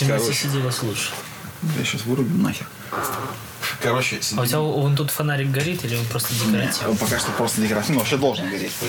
темноте сиделось лучше. Я сейчас вырублю нахер. Короче, А у тебя вон тут фонарик горит или он просто декоративный? пока что просто декоративно, вообще должен гореть. по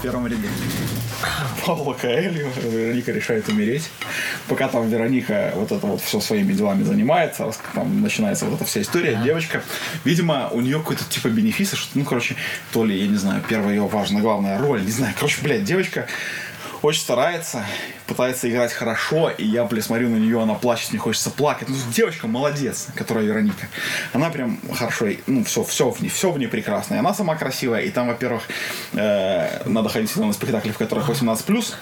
в первом ряду. Павла Каэль, Вероника решает умереть. Пока там Вероника вот это вот все своими делами занимается, там начинается вот эта вся история, девочка, видимо, у нее какой-то типа бенефис, что, ну, короче, то ли, я не знаю, первая ее важная, главная роль, не знаю, короче, блядь, девочка очень старается, пытается играть хорошо, и я, блин, смотрю на нее, она плачет, мне хочется плакать. Ну, девочка молодец, которая Вероника. Она прям хорошо, ну, все, все в ней, все в ней прекрасно. И она сама красивая, и там, во-первых, э, надо ходить на спектакли, в которых 18+,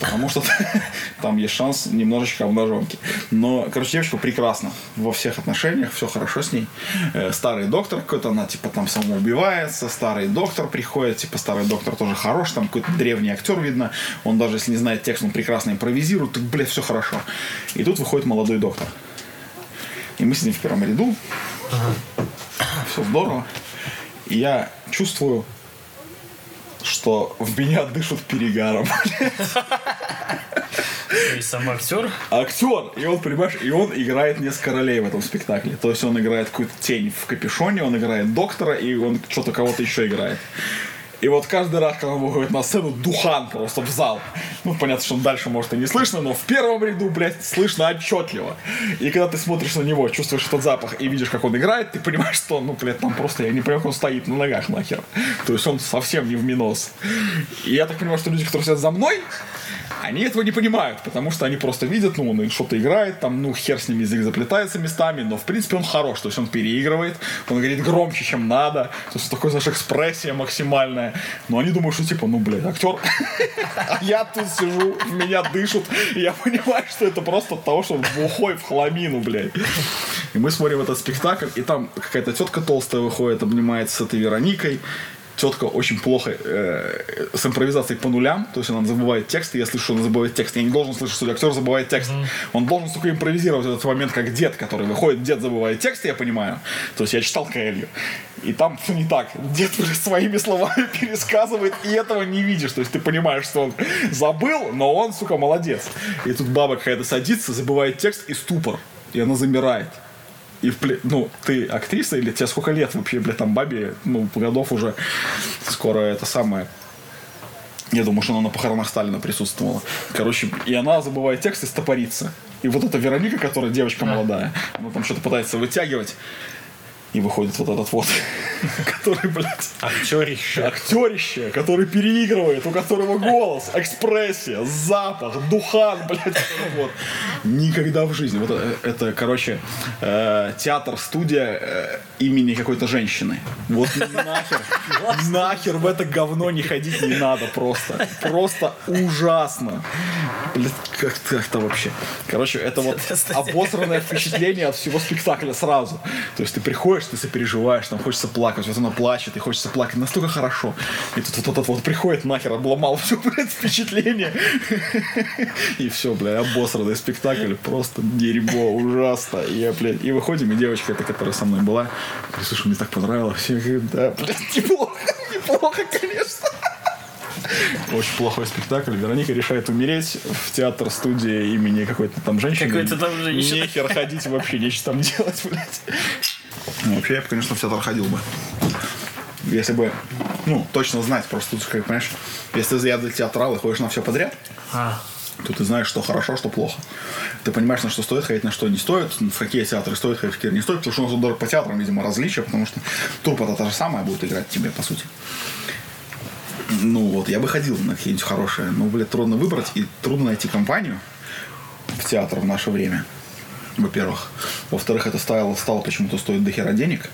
потому что там есть шанс немножечко обнаженки. Но, короче, девочка прекрасна во всех отношениях, все хорошо с ней. Э, Старый доктор какой-то, она типа там самоубивается, старый доктор приходит, типа старый доктор тоже хорош, там какой-то древний актер видно, он даже если не знает текст, он прекрасно импровизирует, так, блядь, все хорошо. И тут выходит молодой доктор. И мы сидим в первом ряду, все здорово. И я чувствую, что в меня дышат перегаром. То есть сам актер? актер, и он, понимаешь, и он играет несколько ролей в этом спектакле. То есть он играет какую-то тень в капюшоне, он играет доктора, и он что-то кого-то еще играет. И вот каждый раз, когда он выходит на сцену, духан просто в зал. Ну, понятно, что он дальше, может, и не слышно, но в первом ряду, блядь, слышно отчетливо. И когда ты смотришь на него, чувствуешь этот запах и видишь, как он играет, ты понимаешь, что, ну, блядь, там просто, я не понимаю, как он стоит на ногах нахер. То есть он совсем не в минус. И я так понимаю, что люди, которые сидят за мной, они этого не понимают, потому что они просто видят, ну, он что-то играет, там, ну, хер с ним язык заплетается местами, но, в принципе, он хорош, то есть он переигрывает, он говорит громче, чем надо, то есть такой, знаешь, экспрессия максимальная, но они думают, что, типа, ну, блядь, актер, а я тут сижу, в меня дышат, и я понимаю, что это просто от того, что он бухой в хламину, блядь. И мы смотрим этот спектакль, и там какая-то тетка толстая выходит, обнимается с этой Вероникой, тетка очень плохо э, с импровизацией по нулям, то есть она забывает текст, и я слышу, что она забывает текст. Я не должен слышать, что актер забывает текст. Он должен только импровизировать в этот момент, как дед, который выходит, дед забывает текст, я понимаю. То есть я читал Каэлью. И там все не так. Дед своими словами пересказывает, и этого не видишь. То есть ты понимаешь, что он забыл, но он, сука, молодец. И тут баба какая-то садится, забывает текст и ступор. И она замирает. И, пле- ну, ты актриса или тебе сколько лет вообще, блядь, там бабе, ну, годов уже скоро это самое. Я думаю, что она на похоронах Сталина присутствовала. Короче, и она забывает текст и стопорится. И вот эта Вероника, которая девочка молодая, она там что-то пытается вытягивать. И выходит вот этот вот, который, блядь, Актерище. актерище, который переигрывает, у которого голос, экспрессия, запах, духан, блядь, вот. Никогда в жизни. Вот это, это, короче, э, театр, студия э, имени какой-то женщины. Вот нахер, нахер в это говно не ходить не надо просто. Просто ужасно. Блядь, как как-то вообще. Короче, это вот обосранное впечатление от всего спектакля сразу. То есть ты приходишь, ты сопереживаешь, там хочется плакать, вот она плачет, и хочется плакать настолько хорошо. И тут вот этот вот приходит нахер, обломал все, блядь, впечатление. И все, блядь, обосранный спектакль, просто дерьмо, ужасно. И я, блядь, и выходим, и девочка эта, которая со мной была, говорит, слушай, мне так понравилось. Я говорю, да, блядь, неплохо, неплохо, конечно. Очень плохой спектакль. Вероника решает умереть в театр студии имени какой-то там женщины. Какой-то там женщины. Нехер ходить вообще, нечего там делать, блядь. Ну, вообще, я бы, конечно, в театр ходил бы. Если бы, ну, точно знать, просто тут, как понимаешь, если ты заядлый театрал и ходишь на все подряд, А, то ты знаешь, что хорошо, что плохо. Ты понимаешь, на что стоит ходить, на что не стоит, в какие театры стоит ходить, в какие не стоит, потому что у нас даже по театрам, видимо, различия, потому что труппа-то та же самая будет играть тебе, по сути. Ну вот, я бы ходил на какие-нибудь хорошие, но, блядь, трудно выбрать и трудно найти компанию в театр в наше время, во-первых. Во-вторых, это стало, стало почему-то стоить до хера денег,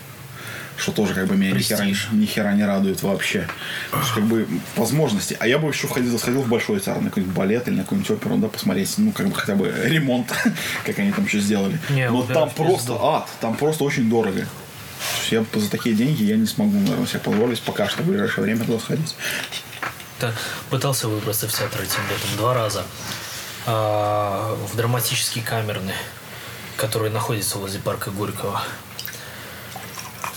что тоже как бы меня ни хера, не радует вообще. То есть, как бы возможности. А я бы еще входил, сходил в большой театр, на какой-нибудь балет или на какую-нибудь оперу, да, посмотреть, ну, как бы хотя бы ремонт, как они там еще сделали. Не, Но там просто ад, там просто очень дорого. Я за такие деньги я не смогу, наверное, себе позволить пока что в ближайшее время туда сходить. да, пытался выбраться в театр этим летом два раза. А, в драматический камерный, который находится возле парка Горького.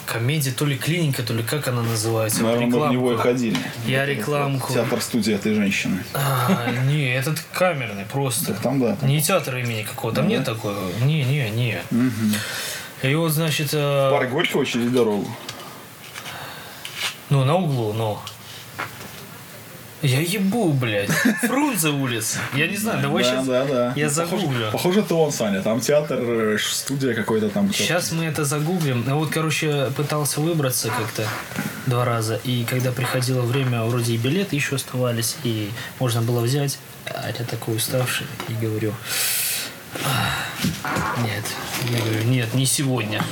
Комедия, то ли клиника, то ли как она называется. Наверное, мы в него и Рекламку. ходили. Я рекламку. Театр студии этой женщины. А, не, этот камерный просто. Так там, да. там. Не театр имени какого-то. Там Да? нет такого. Не, не, не. И вот, значит, э, Парк Горького через дорогу. ну, на углу, но. Я ебу, блядь. Фрунзе улица. Я не знаю, давай да, сейчас... да, да. Я Ну, похоже- загуглю. Похоже, это он, Саня. Там театр, э, студия какой-то там. Сейчас мы это загуглим. Ну вот, короче, пытался выбраться как-то два раза. И когда приходило время, вроде и билеты еще оставались, и можно было взять. А я такой уставший и говорю, «Ах, нет, я говорю, нет, не сегодня.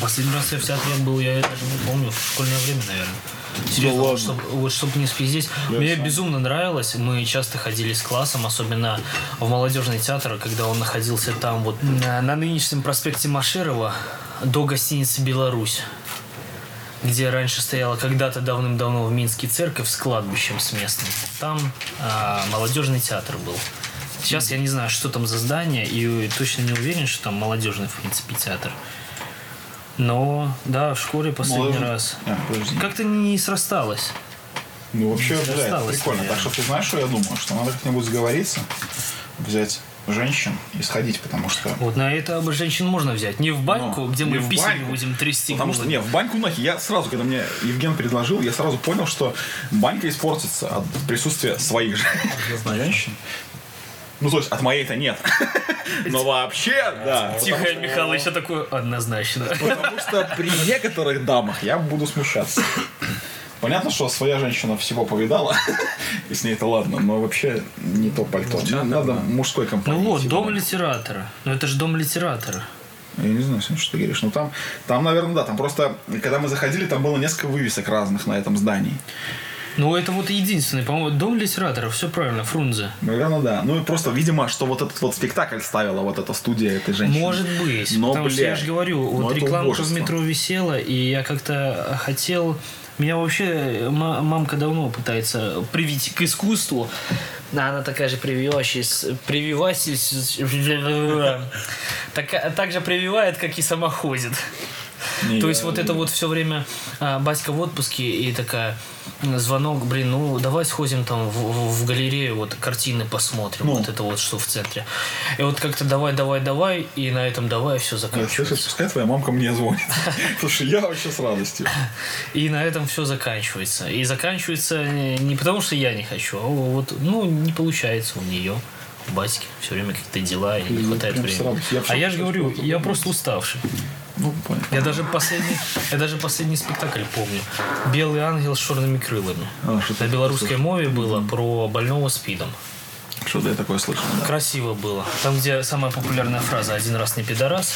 Последний раз я в театре был, я даже не помню, в школьное время, наверное. Серьезно, чтоб- вот чтобы не спиздить. Мне безумно нравилось. Мы часто ходили с классом, особенно в молодежный театр, когда он находился там вот на, на нынешнем проспекте Машерова до гостиницы «Беларусь» где раньше стояла когда-то давным-давно в Минске церковь с кладбищем с местным. Там а, молодежный театр был. Сейчас я не знаю, что там за здание, и точно не уверен, что там молодежный, в принципе, театр. Но, да, в школе последний Молодежный- раз. А, подожди. Как-то не срасталось. Ну, вообще, Не бля, это прикольно. наверное. Так что ты знаешь, что я думаю? Что надо как-нибудь сговориться взять женщин и сходить, потому что... Вот на это бы женщин можно взять. Не в баньку, Ну, где мы в баньку, будем трясти. Потому что, голыми. не, в баньку нахер. Я сразу, когда мне Евген предложил, я сразу понял, что банька испортится от присутствия своих же женщин. Ну, то есть, от моей-то нет. Но вообще, да. Тихо, еще такое однозначно. Потому что при некоторых дамах я буду смущаться. Понятно, что своя женщина всего повидала, и с ней это ладно, но вообще не то пальто. Ну, Надо мужской Ну компании. вот, идти. дом литератора. Ну это же дом литератора. Я не знаю, что ты говоришь. Ну там, там, наверное, да, там просто, когда мы заходили, там было несколько вывесок разных на этом здании. Ну это вот единственный, по-моему, дом литератора, все правильно, Фрунзе. Наверное, да. Ну и просто, видимо, что вот этот вот спектакль ставила вот эта студия этой женщины. Может быть. Но, потому что я блядь, же говорю, ну, вот рекламка в метро висела, и я как-то хотел... Меня вообще ма- мамка давно пытается привить к искусству. Она такая же прививающаяся, прививатель, так, так же прививает, как и сама ходит. Не, То я- есть вот это вот все время а, батька в отпуске и такая звонок, блин, ну давай сходим там в, в- в галерею, вот картины посмотрим, Ну. вот это вот что в центре. И вот как-то давай, давай, давай, и на этом давай все заканчивается. слышу, пускай твоя мамка мне звонит. Потому что я вообще с радостью. И на этом все заканчивается. И заканчивается не потому, что я не хочу, а вот, ну, не получается у нее. У батьки все время какие-то дела, и не хватает времени. А я же говорю, я просто уставший. Ну, понял. Я даже последний, я даже последний спектакль помню. Белый ангел с черными крылами. А, что-то На белорусской мове было про больного спидом. Что-то я такое слышал. да. Красиво было. Там, где самая популярная фраза «один раз не пидорас».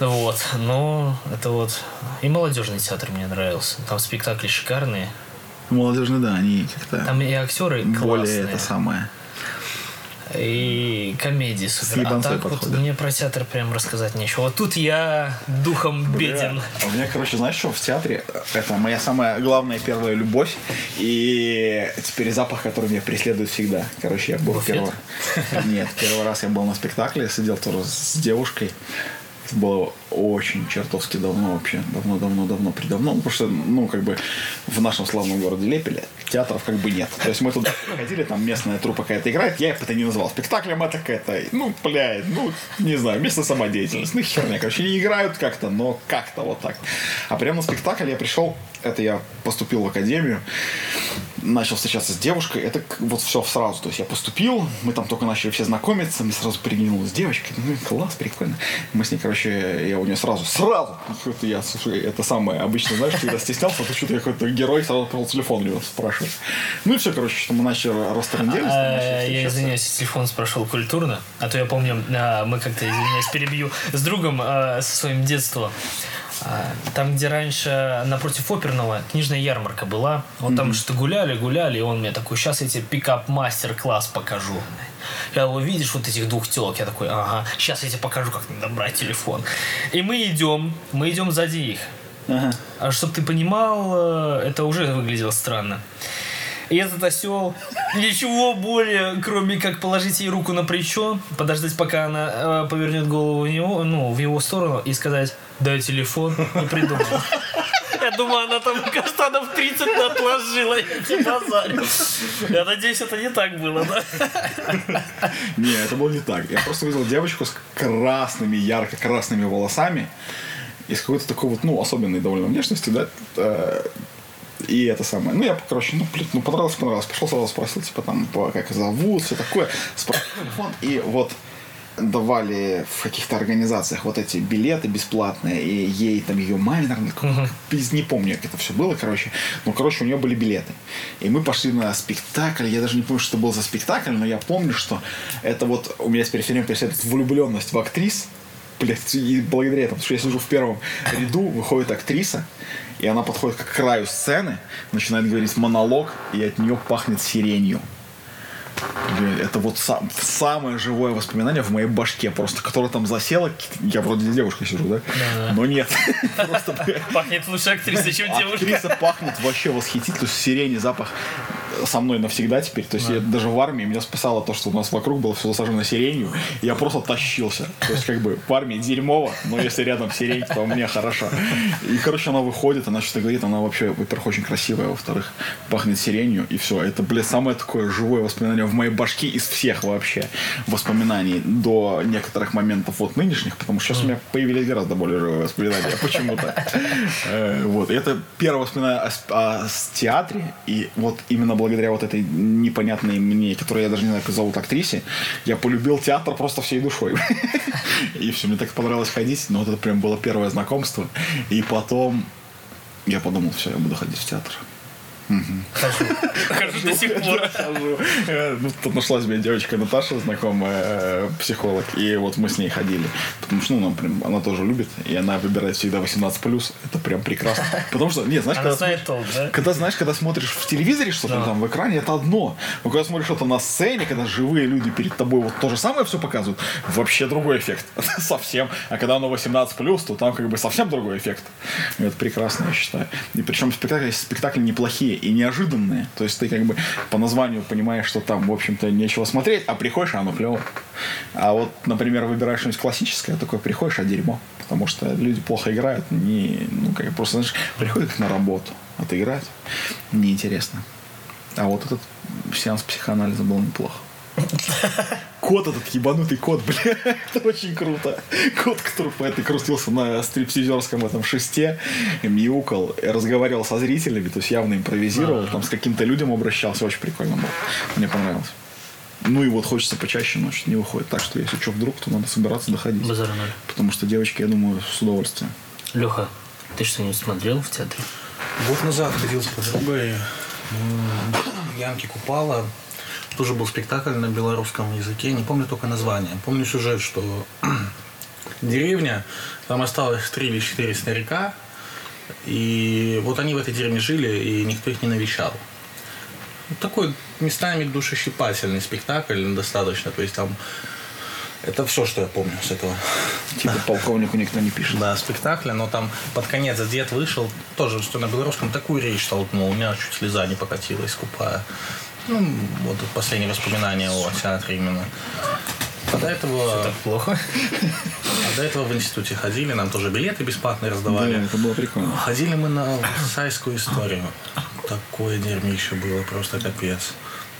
Вот. Но это вот... И молодежный театр мне нравился. Там спектакли шикарные. Молодежные, да, они как-то Там и актеры более классные. это самое. И комедии супер. А ебанцой так вот подходят. мне про театр прям рассказать нечего. Вот тут я духом беден. А у меня, короче, знаешь что, в театре это моя самая главная первая любовь и теперь запах, который меня преследует всегда. Короче, я был Буфет? первый... Нет, первый раз я был на спектакле, сидел тоже с девушкой. Это было очень чертовски давно вообще. Давно, давно, давно, придавно. Ну, потому что, ну, как бы в нашем славном городе Лепеле театров как бы нет. То есть мы туда ходили, там местная труппа какая-то играет. Я это не называл спектаклем, это какая-то, ну, блядь, ну, не знаю, местная самодеятельность. Ну, херня, короче, не играют как-то, но как-то вот так. А прямо на спектакль я пришел, это я поступил в академию, начал встречаться с девушкой, это вот все сразу. То есть я поступил, мы там только начали все знакомиться, мне сразу переглянулась девочка, ну класс, прикольно. Мы с ней, короче, я у нее сразу, сразу, какой-то я, слушай, это самое, обычно, знаешь, когда стеснялся, то что-то я какой-то герой, сразу по телефон у него спрашивать. Ну и все, короче, что мы начали растренделись. там, А, Я извиняюсь, телефон спрашивал культурно. А то я помню, а, мы как-то, извиняюсь, перебью, с другом а, со своим детства. А, Там, где раньше напротив оперного книжная ярмарка была, вот там что-то гуляли, гуляли, и он мне такой, сейчас я тебе пикап-мастер-класс покажу. Я его видишь, вот этих двух телок, я такой, ага, сейчас я тебе покажу, как надо брать телефон. И мы идем, мы идем сзади их. Ага. А чтобы ты понимал, э, это уже выглядело странно. И этот осел ничего более, кроме как положить ей руку на плечо, подождать, пока она э, повернет голову в него, ну, в его сторону и сказать «дай телефон», не придумал. Я думаю, она там каштанов 30 отложила, базарю. Я надеюсь, это не так было, да? Не, это было не так. Я просто увидел девочку с красными, ярко-красными волосами и с какой-то такой вот, ну, особенной довольно внешностью, да, э, и это самое. Ну, я, короче, ну, блин, ну, понравилось, понравилось. Пошел сразу спросил, типа, там, как зовут, все такое. Спросил телефон, и вот давали в каких-то организациях вот эти билеты бесплатные, и ей, там, ее маме, наверное, пиз- не помню, как это все было, короче. Ну, короче, у нее были билеты. И мы пошли на спектакль, я даже не помню, что это был за спектакль, но я помню, что это вот у меня все время преследует влюбленность в актрис, Блять, и благодаря этому, потому что я сижу в первом ряду, выходит актриса, и она подходит к краю сцены, начинает говорить монолог, и от нее пахнет сиренью. Это вот сам- самое живое воспоминание в моей башке, просто которое там засело. Я вроде с девушкой сижу, да? Да-да. Но нет. Пахнет лучше актриса, чем девушка. Актриса пахнет вообще восхитительно, то есть сирени, запах со мной навсегда теперь. То есть я даже в армии меня спасало то, что у нас вокруг было все засажено сиренью. Я просто тащился. То есть как бы в армии дерьмово, но если рядом сирень, то мне хорошо. И, короче, она выходит, она что-то говорит, она вообще, во-первых, очень красивая, во-вторых, пахнет сиренью. И все. Это, блядь, самое такое живое воспоминание в моей башке из всех вообще воспоминаний до некоторых моментов вот нынешних, потому что сейчас у меня появились гораздо более живые воспоминания почему-то. Э, Вот. Это первое воспоминание о, театре. И вот именно благодаря вот этой непонятной мне, которую я даже не знаю, как зовут актрисе, я полюбил театр просто всей душой. И все, мне так понравилось ходить. Но вот это прям было первое знакомство. И потом я подумал, все, я буду ходить в театр. Хожу. До сих пор. Э, ну, Тут нашлась мне девочка Наташа, знакомая э, психолог, и вот мы с ней ходили. Потому что, ну, она, тоже любит, и она выбирает всегда 18+. Это прям прекрасно. Потому что, нет, знаешь, когда, знаешь, когда смотришь в телевизоре что-то там в экране, это одно. Но когда смотришь что-то на сцене, когда живые люди перед тобой вот то же самое все показывают, вообще другой эффект. Совсем. А когда оно 18+, то там как бы совсем другой эффект. Это прекрасно, я считаю. И причем спектакли, спектакли неплохие и неожиданные. То есть ты как бы по названию понимаешь, что там, в общем-то, нечего смотреть, а приходишь, а оно клево. А вот, например, выбираешь что-нибудь классическое, такое приходишь, а дерьмо. Потому что люди плохо играют, не, ну, как просто, знаешь, приходят на работу, отыграть неинтересно. А вот этот сеанс психоанализа был неплохо. Кот этот, ебанутый кот, бля, это очень круто. Кот, который по этой крутился на стриптизерском этом шесте, мяукал, разговаривал со зрителями, то есть явно импровизировал, там с каким-то людям обращался, очень прикольно было. Мне понравилось. Ну и вот хочется почаще, но что-то не выходит. Так что, если что вдруг, то надо собираться доходить. Базар ноль. Потому что девочки, я думаю, с удовольствием. Леха, ты что-нибудь смотрел в театре? Год назад ходил с подругой Янки Купала. Тоже был спектакль на белорусском языке. Не помню только название. Помню сюжет, что деревня, там осталось три или четыре старика. И вот они в этой деревне жили, и никто их не навещал. Такой местами душещипательный спектакль достаточно. То есть там это все, что я помню с этого Типа полковнику никто не пишет. да, спектакля, но там под конец дед вышел, тоже, что на белорусском такую речь толкнул, у меня чуть слеза не покатилась, скупая. Ну, вот последние воспоминания о театре именно. А до этого, Так плохо. а до этого в институте ходили, нам тоже билеты бесплатные Да, раздавали. это было прикольно. Ходили мы на сайскую историю. Такое дерьмище было, просто капец.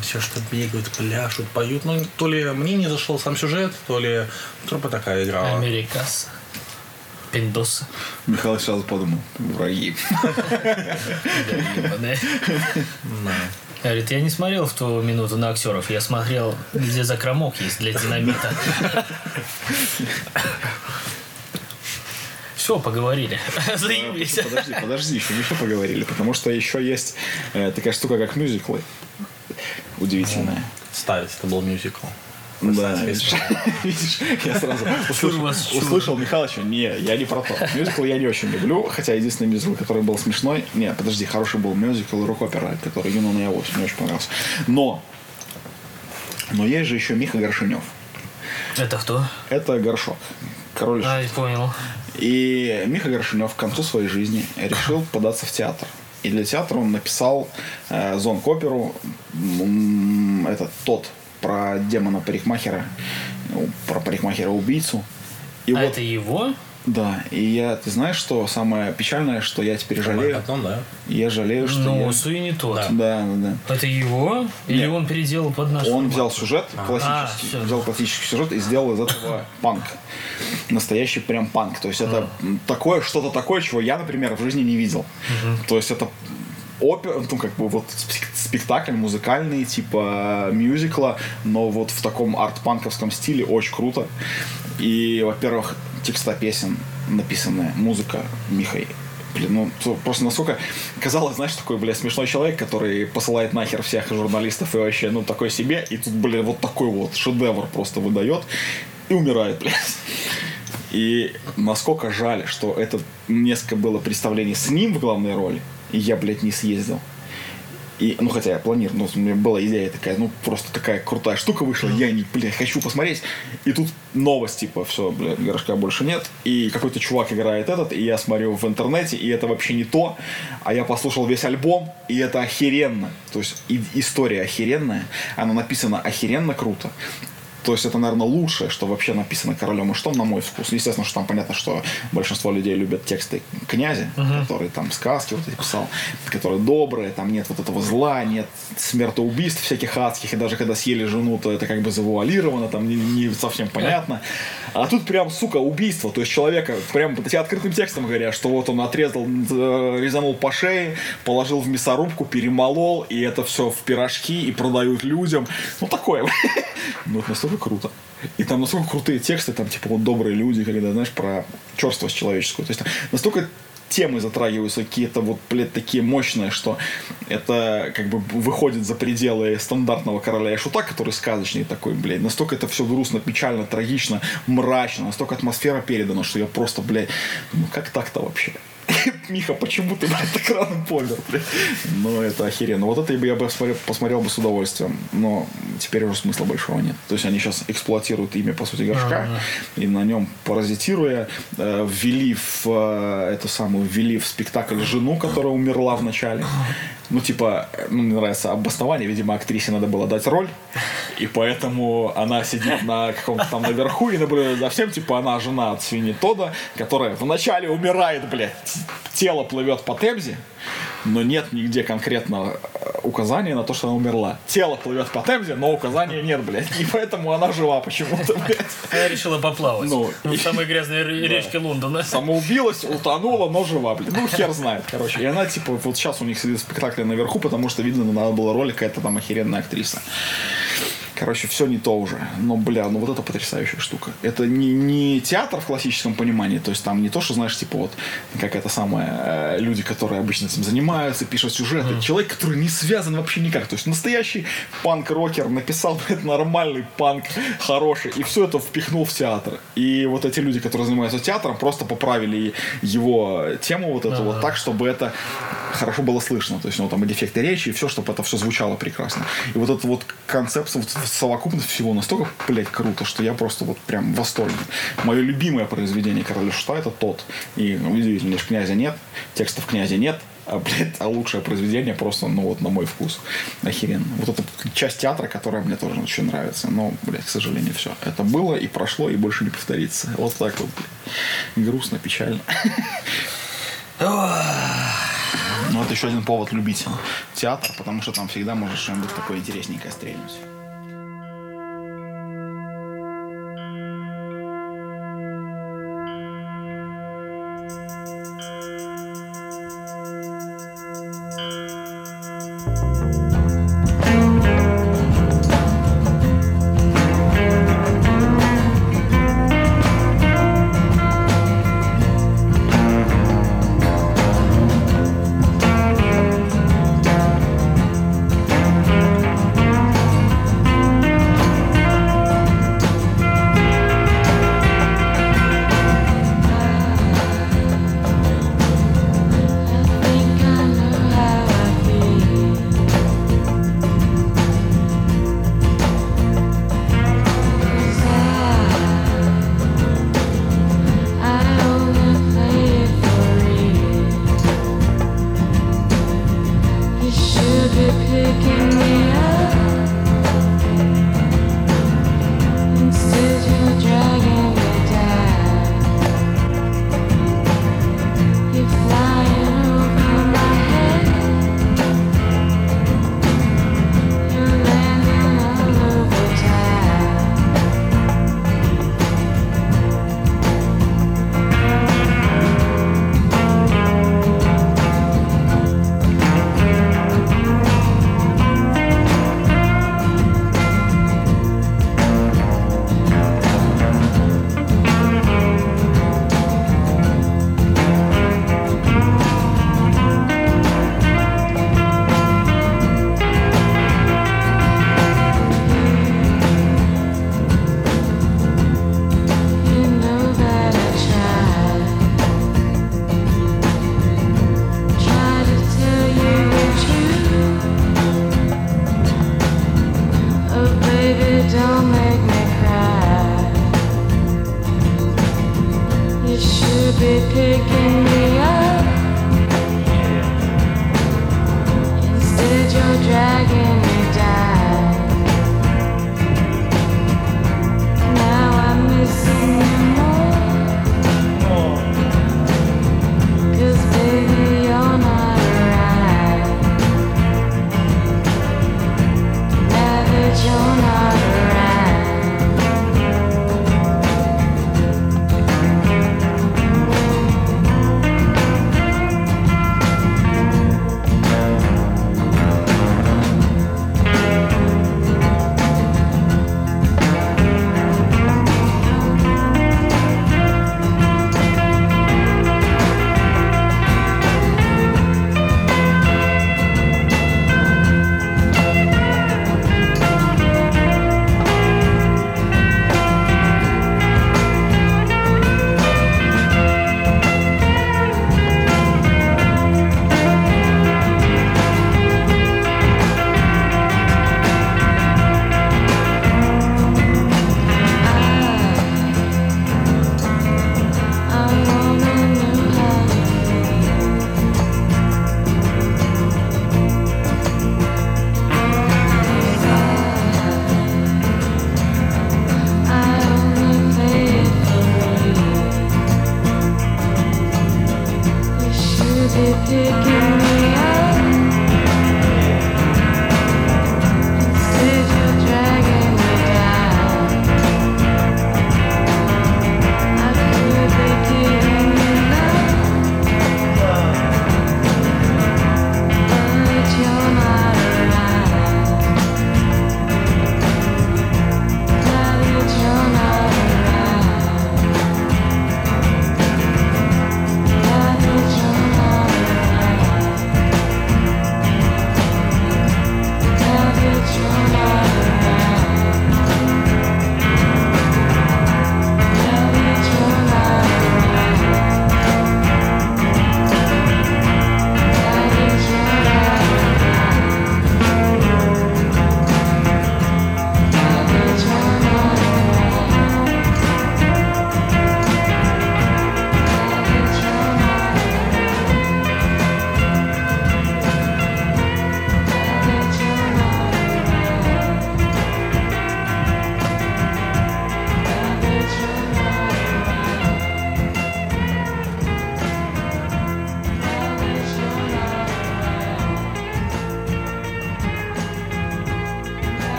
Все, что бегают, пляшут, поют. Ну, то ли мне не зашел сам сюжет, то ли трупа такая играла. Америкас. Пиндосы. Михаил сразу подумал, враги. Да. Говорит, я не смотрел в ту минуту на актеров, я смотрел, где закромок есть для динамита. Все, поговорили. Заебись. Подожди, подожди, еще не все поговорили, потому что еще есть э, такая штука, как мюзиклы. Удивительная. Ставить, это был мюзикл. Да, видишь, видишь, я сразу услышал, услышал Михалыча, не, я не про то. Мюзикл я не очень люблю, хотя единственный мюзикл, который был смешной, не, подожди, хороший был мюзикл «Рок-опера», который «Юна на Явось», мне очень понравился. Но, но есть же еще Миха Горшинев. Это кто? Это горшок, король А, я понял. И Миха Горшинев к концу своей жизни решил податься в театр. И для театра он написал э, зон-оперу, м, этот тот, про демона-парикмахера, ну, про парикмахера-убийцу. И А вот, это его? да, и я, ты знаешь, что самое печальное, что я теперь жалею? Потом, да. Я жалею, что Ну, я... Суини тот. Да. Да, да, да. Это его? Или Нет. он переделал под наш? Он взял сюжет А, классический, всё. взял классический сюжет и сделал из этого панк. Настоящий прям панк. То есть это такое, что-то такое, чего я, например, в жизни не видел. То есть это опер, ну, как бы вот спек- спектакль музыкальный, типа мюзикла, но вот в таком арт-панковском стиле очень круто. И, во-первых, текста песен написанная, музыка Михай. Блин, ну то просто насколько казалось, знаешь, такой, блядь, смешной человек, который посылает нахер всех журналистов и вообще, ну, такой себе, и тут, блин, вот такой вот шедевр просто выдает и умирает, блядь. И насколько жаль, что это несколько было представлений с ним в главной роли, и я, блядь, не съездил. И, ну, хотя я планирую, ну, у меня была идея такая, ну, просто такая крутая штука вышла, я не, блядь, хочу посмотреть. И тут новость, типа, все, блядь, горшка больше нет. И какой-то чувак играет этот, и я смотрю в интернете, и это вообще не то. А я послушал весь альбом, и это охеренно. То есть и- история охеренная, она написана охеренно круто. То есть это, наверное, лучшее, что вообще написано королем и что на мой вкус. Естественно, что там понятно, что большинство людей любят тексты князя, который там сказки вот эти писал, которые добрые, там нет вот этого зла, нет смертоубийств всяких адских, и даже когда съели жену, то это как бы завуалировано, там не, не совсем понятно. А тут прям, сука, убийство. То есть человека прям тебе открытым текстом говорят, что вот он отрезал, э, резанул по шее, положил в мясорубку, перемолол, и это все в пирожки и продают людям. Ну, такое. Ну, это настолько круто. И там настолько крутые тексты, там, типа, вот добрые люди, когда, знаешь, про черствость человеческую. То есть, там настолько темы затрагиваются какие-то вот, блядь, такие мощные, что это как бы выходит за пределы стандартного короля и шута, который сказочный такой, блядь. Настолько это все грустно, печально, трагично, мрачно, настолько атмосфера передана, что я просто, блядь, ну как так-то вообще? Миха, почему ты, так рано помер, блядь? Ну, это охеренно. Вот это я бы посмотрел, посмотрел бы с удовольствием. Но теперь уже смысла большого нет. То есть они сейчас эксплуатируют имя, по сути, горшка. И на нем, паразитируя, э, ввели в э, эту самую, ввели в спектакль жену, которая умерла в начале. Ну, типа, э, ну, мне нравится обоснование. Видимо, актрисе надо было дать роль. И поэтому она сидит на каком-то там наверху и наблюдает за всем. Типа, она жена от свиньи Тода, которая вначале умирает, блядь. Тело плывет по Темзе, но нет нигде конкретно э, указания на то, что она умерла. Тело плывет по Темзе, но указания нет, блядь. И поэтому она жива почему-то, блядь. Я решила поплавать. Ну, в самой грязной ре- речке Лондона. Самоубилась, утонула, но жива, блин. Ну, хер знает, короче. И она, типа, вот сейчас у них сидит в спектакле наверху, потому что, видно, надо было ролик, какая-то там охеренная актриса. Короче, все не то уже. Но, бля, ну вот это потрясающая штука. Это не, не театр в классическом понимании, то есть там не то, что, знаешь, типа вот, как это самое, э, люди, которые обычно этим занимаются, пишут сюжеты. Человек, который не связан вообще никак. То есть настоящий панк-рокер написал, блядь, нормальный панк, хороший, и все это впихнул в театр. И вот эти люди, которые занимаются театром, просто поправили его тему вот эту вот так, чтобы это хорошо было слышно. То есть, ну, там и дефекты речи, и все, чтобы это все звучало прекрасно. И вот этот вот концепт, вот совокупность всего настолько, блядь, круто, что я просто вот прям в восторге. Мое любимое произведение Короля Шута это тот. И ну, удивительно, лишь князя нет, текстов князя нет, а, блядь, а лучшее произведение просто, ну вот, на мой вкус. Охеренно. Вот эта часть театра, которая мне тоже очень нравится. Но, блядь, к сожалению, все. Это было и прошло, и больше не повторится. Вот так вот, блядь. Грустно, печально. Ну, это еще один повод любить театр, потому что там всегда может что-нибудь такое интересненькое стрельнуть.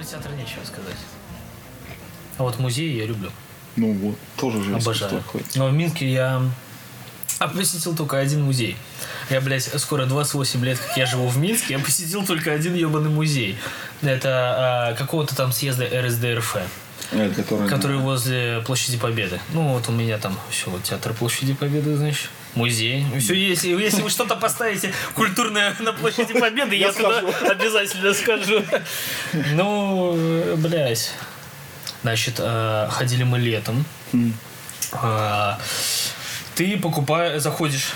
Про театр нечего сказать. А вот музей я люблю. Ну вот, тоже же Обожаю. Но в Минске я а, посетил только один музей. Я, блядь, скоро 28 лет, как я живу в Минске, я посетил только один ебаный музей. Это а, какого-то там съезда РСДРФ, Э, который... который возле Площади Победы. Ну, вот у меня там все, вот театр Площади Победы, значит, музей. Все, если, если вы что-то поставите культурное на Площади Победы, я туда обязательно скажу. Ну, э, блядь. Значит, э, ходили мы летом. А, Ты покупаешь, заходишь,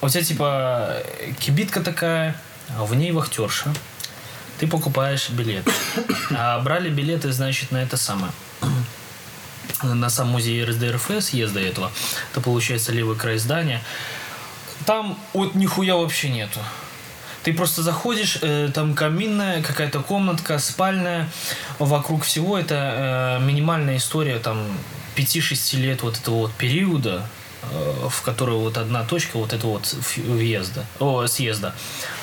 у тебя типа кибитка такая, а в ней вахтерша. Ты покупаешь билет. А брали билеты, значит, на это самое. На сам музей РСДРФ съезда этого. Это получается левый край здания. Там вот нихуя вообще нету. Ты просто заходишь, э, там каминная какая-то комнатка, спальная. Вокруг всего это э, минимальная история там 5-6 лет вот этого вот периода, э, в которой вот одна точка вот этого вот въезда, о, съезда.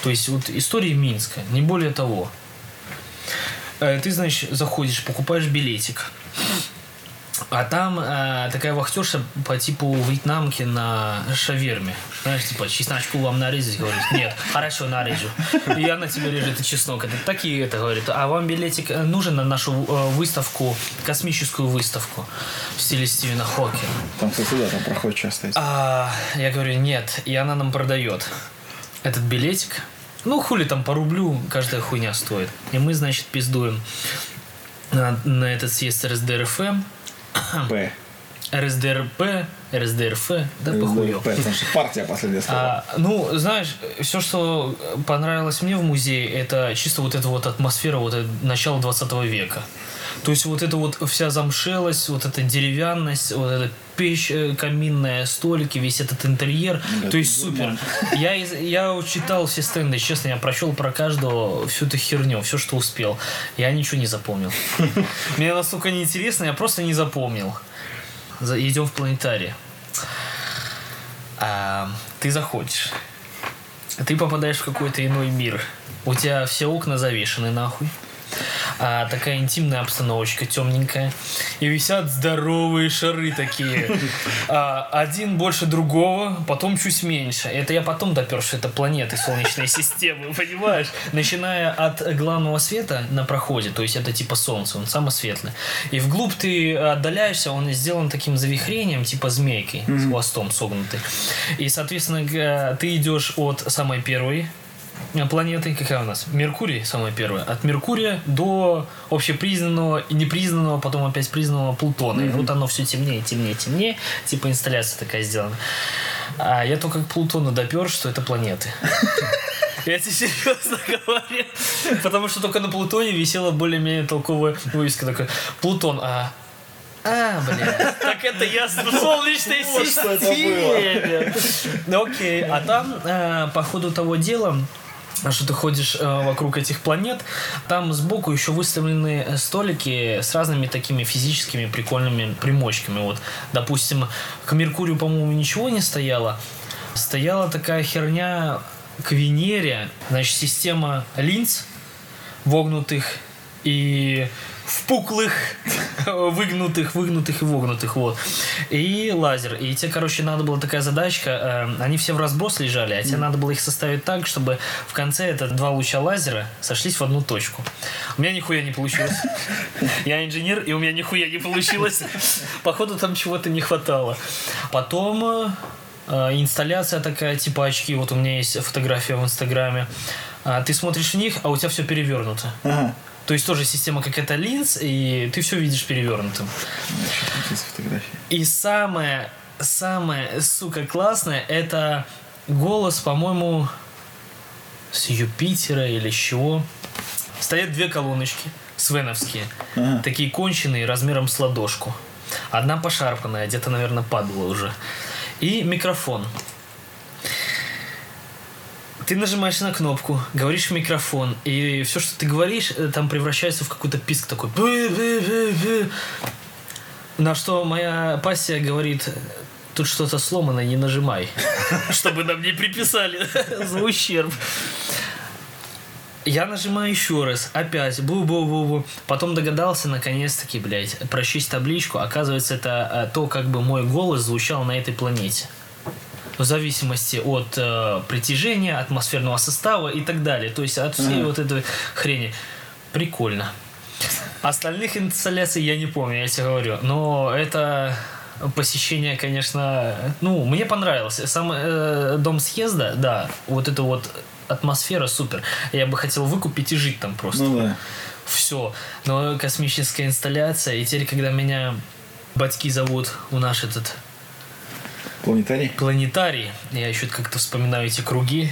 То есть вот история Минска, не более того. Э, Ты, значит, заходишь, покупаешь билетик. А там э, такая вахтерша по типу вьетнамки на шаверме. Знаешь, типа, чесночку вам нарезать? Говорит, нет, хорошо, нарежу. И она тебе режет и чеснок. Это такие это говорит. А вам билетик э, нужен на нашу э, выставку, космическую выставку в стиле Стивена Хокера? Там, кстати, да, там проходит часто. А, я говорю, нет. И она нам продает этот билетик. Ну, хули там по рублю каждая хуйня стоит. И мы, значит, пиздуем на, на этот съезд РСДРФ. П. РСДРП, РСДРФ, да похуй. П, потому что партия последняя слова. А, ну, знаешь, все, что понравилось мне в музее, это чисто вот эта вот атмосфера вот это начала 20 века. То есть вот эта вот вся замшелость, вот эта деревянность, вот эта печь э, каминная, столики, весь этот интерьер. Да, То есть супер. Я, я читал все стенды, честно, я прочел про каждого всю эту херню, все, что успел. Я ничего не запомнил. Мне настолько неинтересно, я просто не запомнил. За- Идем в планетарий. А, ты заходишь. Ты попадаешь в какой-то иной мир. У тебя все окна завешены нахуй. А, такая интимная обстановочка, темненькая. И висят здоровые шары такие. А, один больше другого, потом чуть меньше. Это я потом допер, что это планеты Солнечной системы, понимаешь? Начиная от главного света на проходе, то есть это типа Солнце, он самый светлый. И вглубь ты отдаляешься, он сделан таким завихрением, типа змейкой, с хвостом согнутый. И, соответственно, ты идешь от самой первой планеты, какая у нас? Меркурий самая первая. От Меркурия до общепризнанного и непризнанного, потом опять признанного Плутона. И вот оно все темнее, темнее, темнее. Типа инсталляция такая сделана. А я только к Плутону допер, что это планеты. Я тебе серьезно говорю. Потому что только на Плутоне висела более-менее толковая вывеска такая. Плутон, а А, блядь. Так это я в Солнечной Вот что это системе. Окей. А там, э, по ходу того дела, что ты ходишь э, вокруг этих планет, там сбоку еще выставлены столики с разными такими физическими прикольными примочками. Вот, допустим, к Меркурию, по-моему, ничего не стояло. Стояла такая херня к Венере, значит, система линз вогнутых и впуклых, выгнутых, выгнутых и вогнутых, вот. И лазер. И тебе, короче, надо была такая задачка, э, они все в разброс лежали, а тебе надо было их составить так, чтобы в конце это два луча лазера сошлись в одну точку. У меня нихуя не получилось. Я инженер, и у меня нихуя не получилось. Походу там чего-то не хватало. Потом э, инсталляция такая, типа очки. Вот у меня есть фотография в Инстаграме. А, Ты смотришь в них, а у тебя все перевернуто. Ага. То есть тоже система как это линз, и ты все видишь перевернутым. И самое, самое, сука, классное, это голос, по-моему, с Юпитера или с чего. Стоят две колоночки, свеновские, Ага. такие конченые, размером с ладошку. Одна пошарпанная, где-то, наверное, падала уже. И микрофон. Ты нажимаешь на кнопку, говоришь в микрофон, и все, что ты говоришь, э, там превращается в какой-то писк такой. На что моя пассия говорит, тут что-то сломано, не нажимай. Чтобы нам не приписали за ущерб. Я нажимаю еще раз, опять, бу-бу-бу-бу. Потом догадался, наконец-таки, блядь, прочесть табличку. Оказывается, это э, то, как бы мой голос звучал на этой планете. В зависимости от э, притяжения, атмосферного состава и так далее. То есть от всей вот этой хрени. Прикольно. Остальных инсталляций я не помню, я тебе говорю. Но это посещение, конечно, ну, мне понравилось. Сам э, дом съезда, да, вот это вот атмосфера супер. Я бы хотел выкупить и жить там просто. Ну да. Все. Но космическая инсталляция, и теперь, когда меня батьки зовут у наш этот Планетарий? планетарий, я еще как-то вспоминаю эти круги,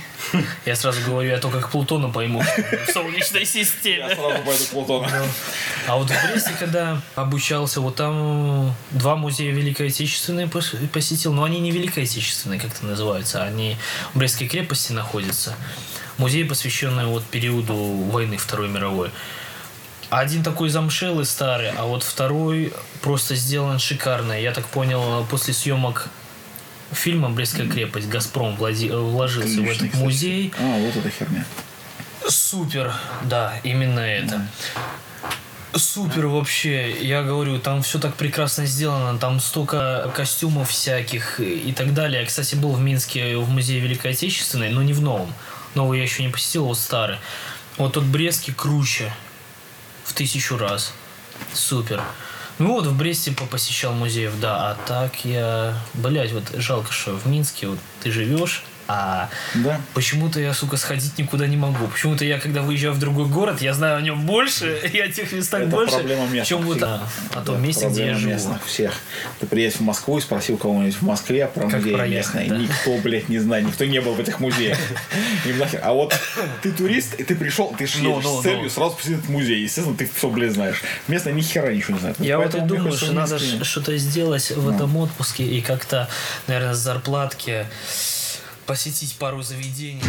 я сразу говорю, я только к Плутону пойму в Солнечной системе. Я сразу пойду к Плутону. А вот в Бресте, когда обучался, вот там два музея Великой Отечественной пос- посетил, но они не Великой Отечественной как-то называются, они в Брестской крепости находятся. Музей, посвященный вот периоду войны Второй мировой. Один такой замшелый старый, а вот второй просто сделан шикарно. Я так понял, после съемок фильма «Брестская крепость» «Газпром» влади- вложился в Отличный, этот кстати. музей. А, вот эта херня. Супер, да, именно это. Супер вообще, я говорю, там все так прекрасно сделано, там столько костюмов всяких и так далее. Я, кстати, был в Минске в музее Великой Отечественной, но не в новом. Новый я еще не посетил, вот старый. Вот тот Брестский круче в тысячу раз. Супер. Ну вот в Бресте посещал музеев, да, а так я, блядь, вот жалко, что в Минске вот ты живешь, а Да. Почему-то я, сука, сходить никуда не могу. Почему-то я, когда выезжаю в другой город, я знаю о нем больше, и о тех местах Это больше, проблема местных чем вот о, о том Это месте, где я живу. местных всех. Ты приедешь в Москву и спросил кого-нибудь в Москве про Как музей проехать, местный. да. Никто, блядь, не знает, никто не был в этих музеях. А вот ты турист, и ты пришел, ты же Ну, ну, с целью ну. сразу посетить этот музей. Естественно, ты все, блядь, знаешь. Местные ни хера ничего не знают. Я вот и думаю, что надо местные- что-то сделать в этом отпуске и как-то, наверное, с зарплатки посетить пару заведений.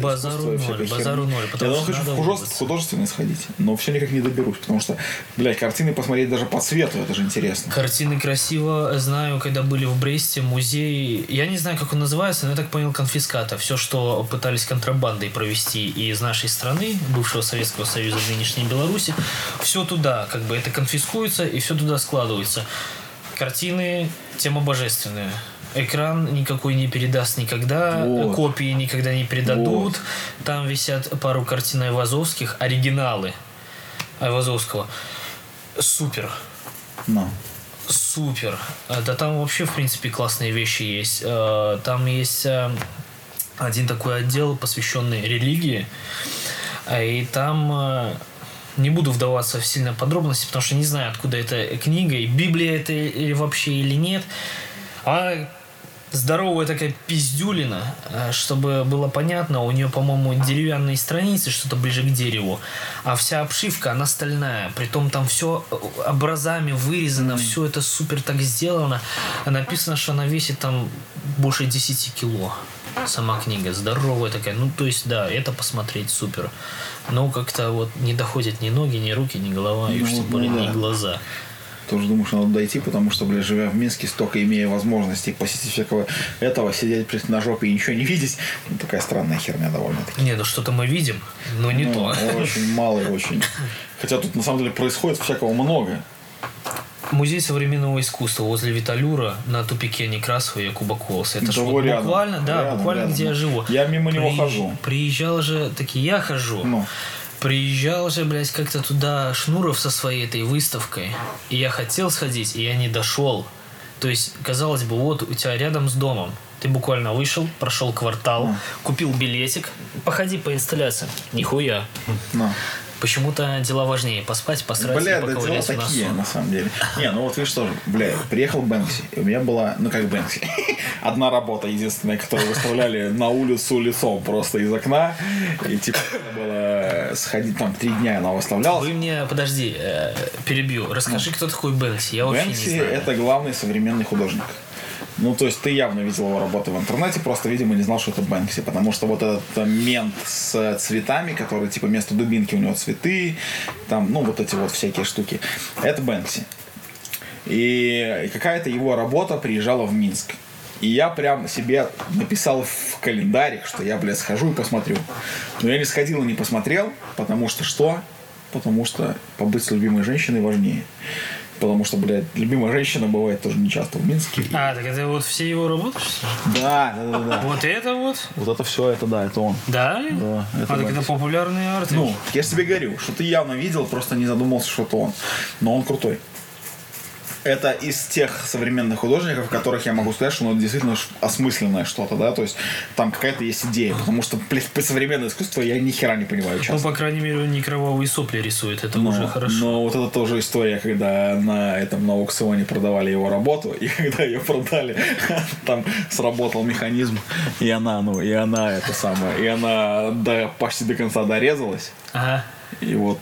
Базару ноль, базару ноль, Я давно хочу в художеств- улыбаться. художественный сходить, но все никак не доберусь, потому что, блядь, картины посмотреть даже по цвету, это же интересно. Картины красиво. Знаю, когда были в Бресте, музей... Я не знаю, как он называется, но я так понял, конфиската. Все, что пытались контрабандой провести из нашей страны, бывшего Советского Союза, нынешней Беларуси, все туда, как бы это конфискуется и все туда складывается. Картины, тема божественная. Экран никакой не передаст никогда, Вот. копии никогда не передадут. Вот. Там висят пару картин Айвазовских, оригиналы Айвазовского. Супер. Ну. Супер. Э, Да там вообще, в принципе, классные вещи есть. Э, Там есть э, один такой отдел, посвященный религии. И там не буду вдаваться в сильно подробности, потому что не знаю, откуда эта книга, и Библия это или вообще или нет. А здоровая такая пиздюлина, э, чтобы было понятно, у нее, по-моему, деревянные страницы, что-то ближе к дереву, а вся обшивка, она стальная, притом там все образами вырезано, все это супер так сделано, написано, что она весит там больше 10 кило. Сама книга здоровая такая, ну то есть да, это посмотреть супер, но как-то вот не доходят ни ноги, ни руки, ни голова, и Ну, уж тем ну более да. ни глаза. Тоже думаю, что надо дойти, потому что, блядь, живя в Минске, столько имея возможностей посетить всякого этого, сидеть блядь, на жопе и ничего не видеть, ну, такая странная херня довольно-таки. Не, ну что-то мы видим, но не Ну, то. Очень мало и очень. Хотя тут на самом деле происходит всякого много. Музей современного искусства возле Виталюра на тупике Некрасова и Якуба Колоса. Это ж Того вот рядом. буквально, да, Рядом, буквально рядом. где я живу. Я мимо него Приезж- хожу. Приезжал же, таки я хожу. Ну. Приезжал же, блядь, как-то туда Шнуров со своей этой выставкой. И я хотел сходить, и я не дошел. То есть, казалось бы, вот у тебя рядом с домом. Ты буквально вышел, прошел квартал, купил билетик, походи по инсталляциям. Нихуя. Ну. Почему-то дела важнее. Поспать, посрать Бля, да дела такие, на самом деле. Не, ну вот видишь тоже, бля, приехал Бэнкси, и у меня была, ну как Бэнкси, одна работа единственная, которую выставляли на улицу лицом просто из окна, и типа было сходить, там три дня она выставлялась. Вы мне, подожди, э, перебью. Расскажи, кто такой Бэнкси. Я вообще не Бэнкси знаю. это главный современный художник. Ну, то есть ты явно видел его работы в интернете, просто, видимо, не знал, что это Бэнкси, потому что вот этот э, мент с цветами, который, типа, вместо дубинки у него цветы, там, ну, вот эти вот всякие штуки, это Бэнкси. И какая-то его работа приезжала в Минск. И я прям себе написал в календарик, что я, блядь, схожу и посмотрю. Но я не сходил и не посмотрел, потому что что? Потому что побыть с любимой женщиной важнее. Потому что, блядь, любимая женщина бывает тоже не часто в Минске. А, так это вот все его работы, что ли? Да, да, да, да. Вот это вот? Вот это все, это да, это он. Да? Да, это а, так это Бэнкси. популярные арты. Ну, я же тебе говорю, что ты явно видел, просто не задумался, что это он. Но он крутой. Это из тех современных художников, которых я могу сказать, что ну, действительно осмысленное что-то, да, то есть там какая-то есть идея, потому что, блядь, по современное искусство я ни хера не понимаю Ну, часто. по крайней мере, он не кровавые сопли рисует. Это Но, уже хорошо. но вот это тоже история, когда на этом на аукционе продавали его работу, и когда ее продали, там сработал механизм, и она, ну, и она это самое, и она до, почти до конца дорезалась, Ага. и вот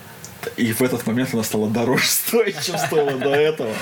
и в этот момент она стала дороже стоить, чем стоила до этого.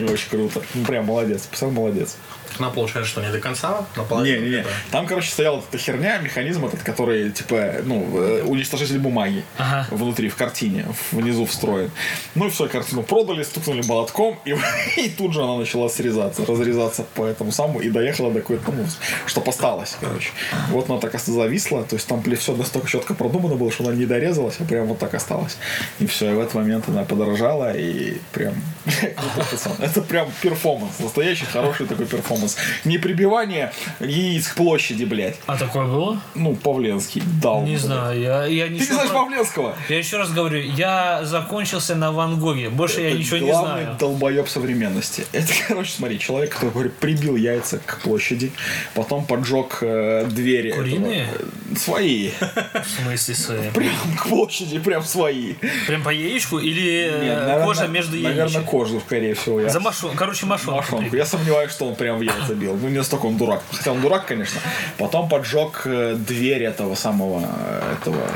Очень круто. Ну, прям молодец. Пацан молодец. Она получается, что не до конца. Не, не, не. Там, короче, стояла эта херня, механизм этот, который, типа, ну, э, уничтожитель бумаги Ага. внутри, в картине, внизу встроен. Ну и все, картину продали, стукнули молотком, и, и тут же она начала срезаться, разрезаться по этому самому, и доехала до какой-то, ну, что осталось, короче. Вот она так зависла, то есть там все настолько четко продумано было, что она не дорезалась, а прям вот так осталось. И все, и в этот момент она подорожала, и прям. Это прям перформанс, настоящий хороший такой перформанс. Не прибивание яиц к площади, блядь. А такое было? Ну, Павленский дал. Не знаю. Я, я Ты не знаешь Павленского? Я еще раз говорю, я закончился на Ван Гоге. Больше я ничего не главный знаю. долбоеб современности. Это, короче, смотри, человек, который говорит, прибил яйца к площади, потом поджег э, двери. Куриные? этого, э, свои. В смысле свои? Прям к площади, прям свои. Прям по яичку или э, Нет, наверное, кожа между Наверное, яичек? кожу, скорее всего. Я За машон... Короче, мошонку. Мошонку. Я сомневаюсь, что он прям в яйца бил. Ну, не настолько он дурак. Хотя он дурак, конечно. Потом поджег э, дверь этого самого, э, этого,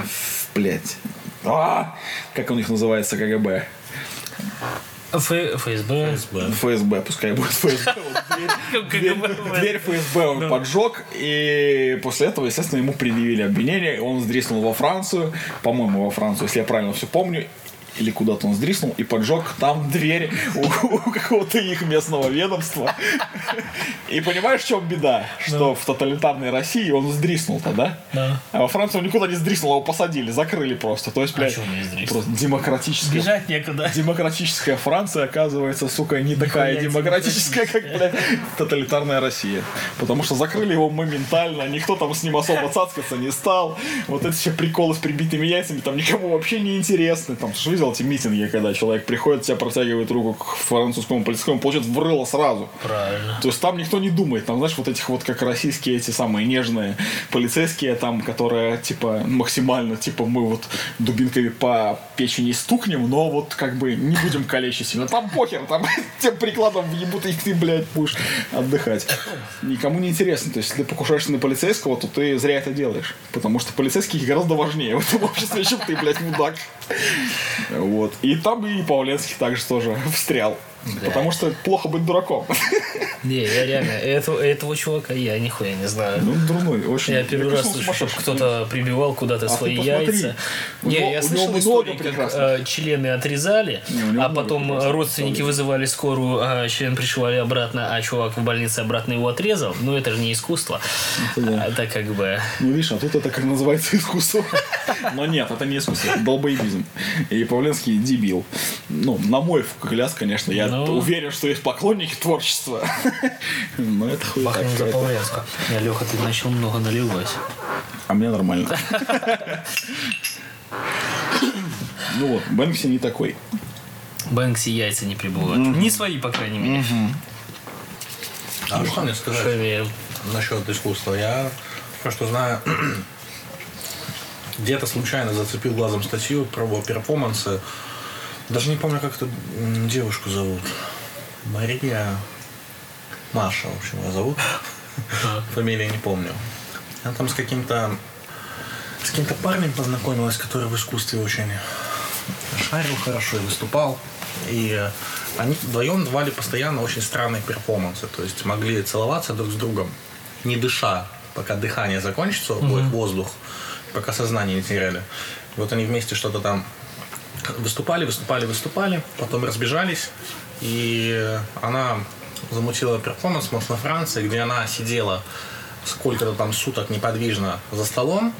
блядь, а, как у них называется КГБ? Ф- ФСБ. ФСБ, пускай будет ФСБ. Вот дверь- дверь- КГБ. Дверь ФСБ он поджег, и после этого, естественно, ему предъявили обвинение. Он сдриснул во Францию, по-моему, во Францию, если я правильно все помню. Или куда-то он сдриснул и поджег там дверь у, у какого-то их местного ведомства. И понимаешь, в чем беда? Что в тоталитарной России он сдриснул-то, да? Да. А во Франции он никуда не сдриснул, его посадили, закрыли просто. То есть, блядь, не сдриснул? просто демократическая Бежать некуда. Демократическая Франция, оказывается, сука, не такая демократическая, как, блядь, тоталитарная Россия. Потому что закрыли его моментально, никто там с ним особо цацкаться не стал. Вот эти все приколы с прибитыми яйцами там никому вообще не интересны. Там, же видел эти митинги, когда человек приходит, тебя протягивает руку к французскому полицейскому, получает в рыло сразу. Правильно. То есть там никто не думает. Там, знаешь, вот этих вот как российские эти самые нежные полицейские там, которые типа максимально, типа мы вот дубинками по печени стукнем, но вот как бы не будем калечить сильно. Там похер, там тем прикладом въебут, и ты, блядь, будешь отдыхать. Никому не интересно. То есть, если ты покушаешься на полицейского, то ты зря это делаешь. Потому что полицейские гораздо важнее в этом обществе, чем ты, блядь, мудак. Вот. И там и Павленский также тоже встрял. Потому что плохо быть дураком. Не, я реально, этого, этого чувака я нихуя не знаю. Ну, дурной, очень. Я первый раз слышу, что кто-то прибивал куда-то А свои яйца. Не, него- я слышал истории, как э, члены отрезали, Не, а потом прекрасных родственники вызывали скорую, а член пришивали обратно, а чувак в больнице обратно его отрезал. Ну, это же не искусство. да. Это как бы... Ну, видишь, а тут это как называется искусство. Но нет, это не искусство, это долбоебизм. И Павленский дебил. Ну, на мой взгляд, конечно, я Ну. уверен, что есть поклонники творчества. Но это хуй Бахнем за Павленска. Не, Леха, ты начал много наливать. А мне нормально. Ну вот, Бэнкси не такой. Бэнкси яйца не прибывают. Не свои, по крайней мере. А что мне сказать Шевель. насчет искусства? Я просто знаю, где-то случайно зацепил глазом статью про его перформансы. Даже не помню, как эту девушку зовут. Мария... Маша, в общем, ее зовут. Фамилию не помню. Она там с каким-то с каким-то парнем познакомилась, который в искусстве очень шарил хорошо и выступал. И они вдвоем давали постоянно очень странные перформансы. То есть могли целоваться друг с другом, не дыша, пока дыхание закончится, обоих воздух, пока сознание не теряли. Вот они вместе что-то там выступали, выступали, выступали, потом разбежались. И она замутила перформанс может, на Франции, где она сидела сколько-то там суток неподвижно за столом.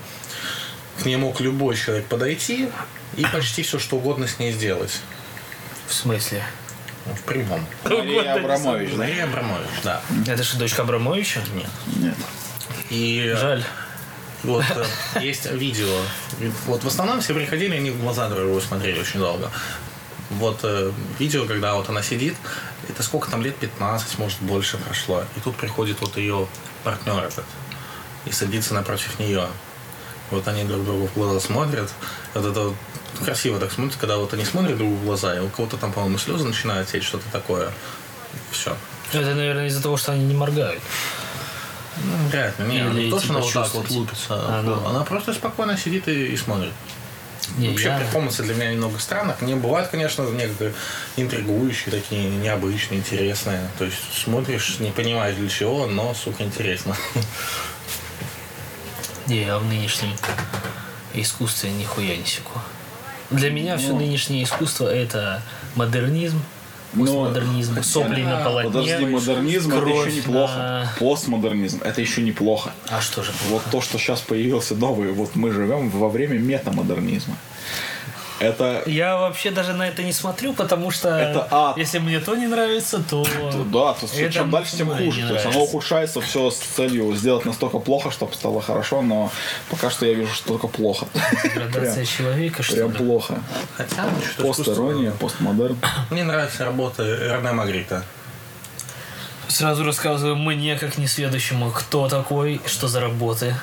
К ней мог любой человек подойти и почти все, что угодно с ней сделать. В смысле? Ну, В прямом. Мария Абрамович, да? Мария Абрамович, да. Это же дочка Абрамовича? Нет. Нет. И Жаль. Вот э, есть видео. Вот в основном все приходили, они в глаза друг другу смотрели очень долго. Вот э, видео, когда вот она сидит, это сколько там лет, 15, может больше прошло. И тут приходит вот ее партнер этот и садится напротив нее. Вот они друг другу в глаза смотрят. Вот это вот красиво так смотрят, когда вот они смотрят друг в глаза, и у кого-то там, по-моему, слезы начинают течь, что-то такое. Все. Это, наверное, из-за того, что они не моргают. Ну, вряд ли. Не, не то, что типа, она вот так вот лупится. А, ну. Она просто спокойно сидит и, и смотрит. Не, Вообще я- перформансы для меня немного странных. Мне бывают, конечно, некоторые интригующие, такие необычные, интересные. То есть смотришь, не понимаешь для чего, но, сука, интересно. Не, я в нынешнем искусстве нихуя не секу. Для меня все нынешнее искусство это модернизм, постмодернизм, сопли на полотне. Подожди, модернизм это кровь еще неплохо. на- Постмодернизм это еще неплохо. А что же? Вот то, что сейчас появился новый, вот мы живем во время метамодернизма. Это Я вообще даже на это не смотрю, потому что Это ад. если мне то не нравится, то... да, то есть Это чем дальше, тем хуже. То есть оно ухудшается все с целью сделать настолько плохо, чтобы стало хорошо, но пока что я вижу, что только плохо. Градация Прям- человека, что Прям ли? плохо. Хотя, Посторонняя, искусство- постмодерн. Мне нравится работа Рене Магрита. Сразу рассказываю мне, как несведущему, кто такой, что за работы.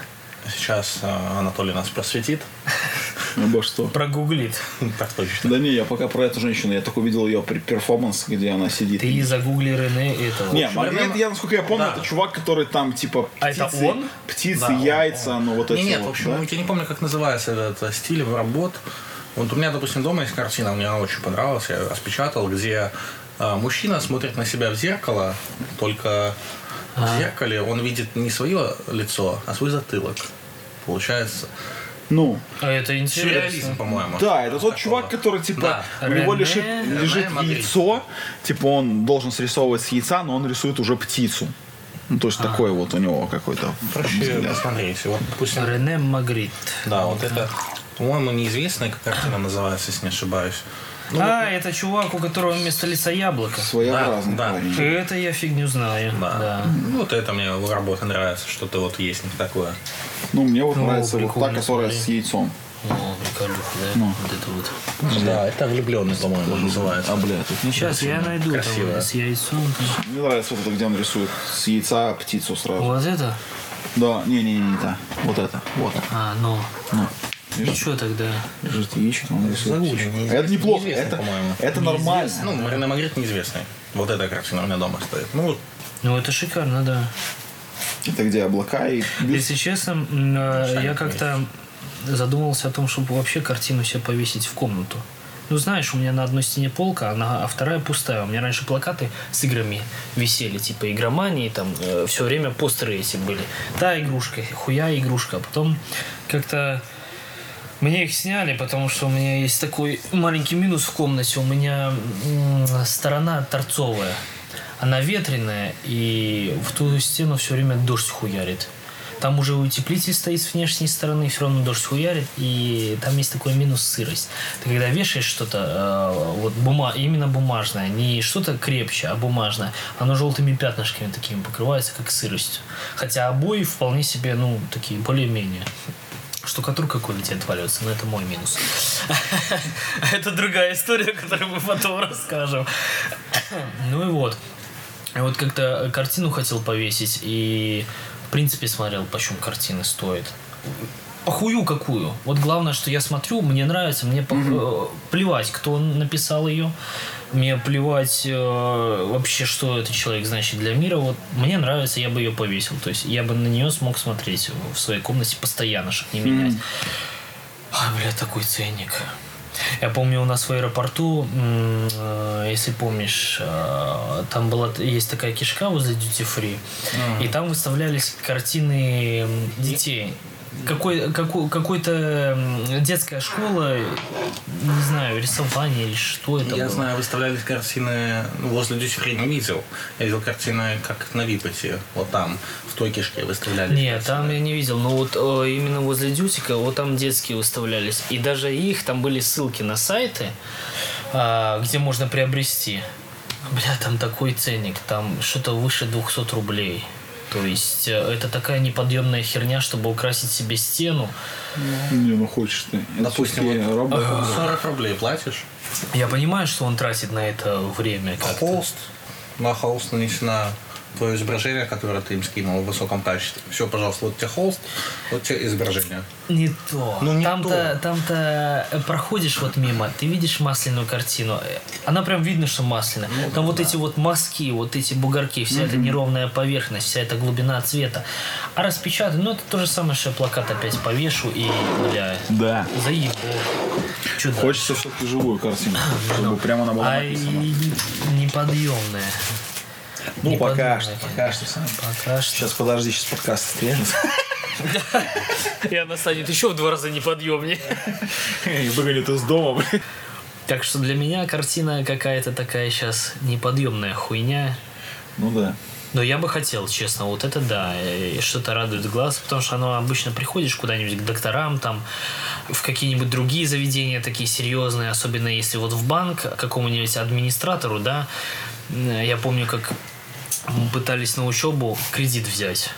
Сейчас э, Анатолий нас просветит. Обо что? Прогуглит. Так точно. Да не, я пока про эту женщину, я только увидел ее при перформанс, где она сидит. Ты загугли Рене этого. Не, Магнит, я, насколько я помню, Да. это чувак, который там, типа, А это птицы, он? птицы Да, он, яйца, ну вот Не, эти нет, вот, в общем, да? я не помню, как называется этот э, стиль работ. Вот у меня, допустим, дома есть картина, мне она очень понравилась, я распечатал, где а, мужчина смотрит на себя в зеркало, только в зеркале он видит не свое лицо, а свой затылок. Получается. Ну, А это интересно. Сюрреализм, по-моему. да, это тот Такого. чувак, который, типа, Да. у него лежит, лежит яйцо, типа, он должен срисовывать с яйца, но он рисует уже птицу. Ну, то есть, такой вот у него какой-то Проще посмотреть. Вот, допустим, Рене Магрит. да, вот это, по-моему, неизвестная картина называется, если не ошибаюсь. Ну, а, это чувак, у которого вместо лица яблоко. Своеобразный Да, да. Это я фигню знаю. Да. Да. Ну, Вот это мне в работе нравится, что-то вот есть не такое. Ну, мне вот Ну, нравится вот та, которая смотри. с яйцом. О, приколюха, да? Ну. Вот это вот. Да, это влюбленный, по-моему, называется. А, бля, тут не Сейчас я найду Красиво. с яйцом. Мне нравится вот это, где он рисует с яйца птицу сразу. Вот это? Да, не-не-не, не та. Вот это. Вот. А, ну. Ну. Ну что тогда? Лежит яичко, он рисует Это неплохо. Это, по-моему. это нормально. Ну, Марина Магрит неизвестный. Вот эта картина у меня дома стоит. Ну, вот Ну это шикарно, да. Это где облака и... Если честно, э, я как-то задумался о том, чтобы вообще картину себе повесить в комнату. Ну, знаешь, у меня на одной стене полка, а, на- а вторая пустая. У меня раньше плакаты с играми висели, типа игромании, там все время постеры эти были. Та игрушка, хуя игрушка. А потом как-то мне их сняли, потому что у меня есть такой маленький минус в комнате. У меня сторона торцовая. Она ветреная, и в ту стену все время дождь хуярит. Там уже утеплитель стоит с внешней стороны, все равно дождь хуярит, и там есть такой минус сырость. Ты когда вешаешь что-то, э, вот бума, именно бумажное, не что-то крепче, а бумажное, оно желтыми пятнышками такими покрывается, как сыростью. Хотя обои вполне себе, ну, такие более-менее. Штукатурка кое-где отваливается, но это мой минус. Это другая история, которую мы потом расскажем. Ну и вот. И вот как-то картину хотел повесить, и в принципе смотрел, почем картины стоят. Похую какую. Вот главное, что я смотрю, мне нравится, мне э, плевать, кто написал ее. Мне плевать э, вообще, что этот человек значит для мира. Вот мне нравится, я бы ее повесил. То есть я бы на нее смог смотреть в своей комнате постоянно, чтобы не менять. Ай, бля, такой ценник. Я помню, у нас в аэропорту, э, если помнишь, э, там была есть такая кишка возле Duty Free, и там выставлялись картины детей. Какой, какой, какой-то детская школа, не знаю, рисование или что это я было. знаю, выставлялись картины ну, возле Дюти Фри не видел. Я видел картины как на Випоте, вот там, в той кишке выставлялись. Нет, там я не видел. Но вот э, именно возле Дютика, вот там детские выставлялись. И даже их, там были ссылки на сайты, а, где можно приобрести. Бля, там такой ценник, там что-то выше 200 рублей. То есть э, это такая неподъемная херня, чтобы украсить себе стену. Не, ну хочешь ты. Допустим, вот работа. 40 рублей платишь. Я понимаю, что он тратит на это время как-то. Холст. На холст нанесена твое изображение, которое ты им скинул в высоком качестве. Все, пожалуйста, вот тебе холст, вот тебе изображение. Не то. Ну, не там-то, то. там-то э, проходишь вот мимо, ты видишь масляную картину. э, Она прям видно, что масляная. Ну, там вот эти вот мазки, вот эти бугорки, вся эта неровная поверхность, вся эта глубина цвета. А распечатать, ну это то же самое, что я плакат опять повешу и, бля, Да. заебу. Чё да? Хочется все-таки живую картину, чтобы прямо она была А и написана. неподъемная. Ну, не пока что, пока что, Сань. Пока что. Сейчас подожди, сейчас подкаст стрежется. И она станет еще в два раза неподъемнее. И выгонят из дома, блин. Так что для меня картина какая-то такая сейчас неподъемная хуйня. Ну да. Но я бы хотел, честно, вот это да, и что-то радует глаз, потому что оно обычно приходишь куда-нибудь к докторам, там, в какие-нибудь другие заведения такие серьезные, особенно если вот в банк какому-нибудь администратору, да, я помню, как мы пытались на учебу кредит взять.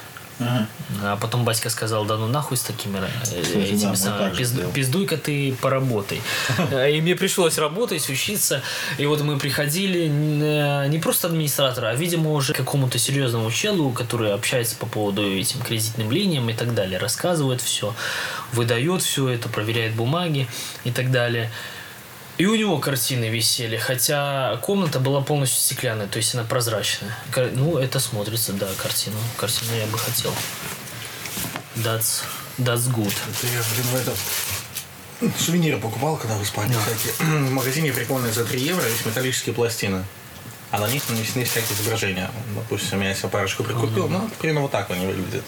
А потом батька сказал, да ну нахуй с такими э, этими да, мы самыми, так же пизд- сделали. пиздуй-ка ты поработай. Э, И мне пришлось работать, учиться. И вот мы приходили э, не просто администратора, а, видимо, уже какому-то серьезному челу, который общается по поводу этим кредитным линиям и так далее, рассказывает все, выдает все это, проверяет бумаги и так далее. И у него картины висели, хотя комната была полностью стеклянная, то есть она прозрачная. Ну, это смотрится, да, картину. Картину я бы хотел. That's, that's good. Это я, блин, в этот Сувениры покупал, когда в Испании всякие. В магазине прикольные за 3 евро есть металлические пластины. А на них нанесены всякие изображения. Допустим, я себе парочку прикупил, ну, примерно вот так они выглядят.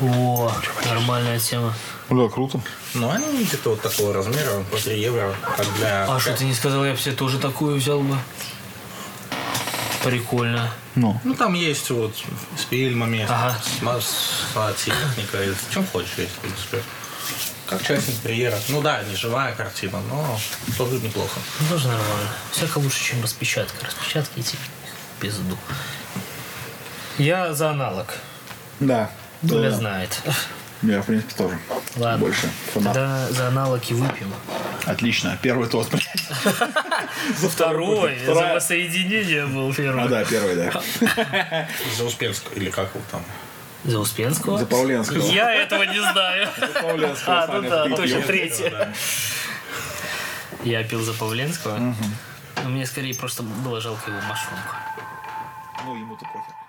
О, нормальная тема. Да, круто. Но они где-то вот такого размера, по 3 евро, как для... А что ты не сказал, я бы себе тоже такую взял бы. Прикольно. Ну. Ну, там есть вот с фильмами, Ага. с, с техникой, с чем хочешь есть, в принципе. Как часть интерьера. Ну да, не живая картина, но тоже неплохо. Ну, тоже нормально. Всяко лучше, чем распечатка. Распечатки эти в пизду. Я за аналог. Да. Толя Да. знает. Я, в принципе, тоже. Ладно. Больше. Фанат. Тогда за аналог и выпьем. Отлично. Первый тост, блядь. За Второй. За воссоединение был первый. А, да, первый, да. За Успенского, или как его там. За Успенского? За Павленского. Я этого не знаю. Павленского А, ну да, точно, третий. Я пил за Павленского. Но мне скорее просто было жалко его машинку. Ну, ему-то похер.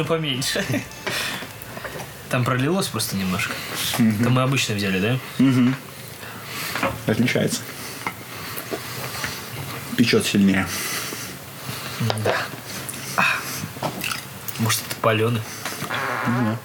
Уже поменьше. Там пролилось просто немножко. Это мы обычно взяли, да? Отличается. Печет сильнее. Да. Может, это паленый? Ну,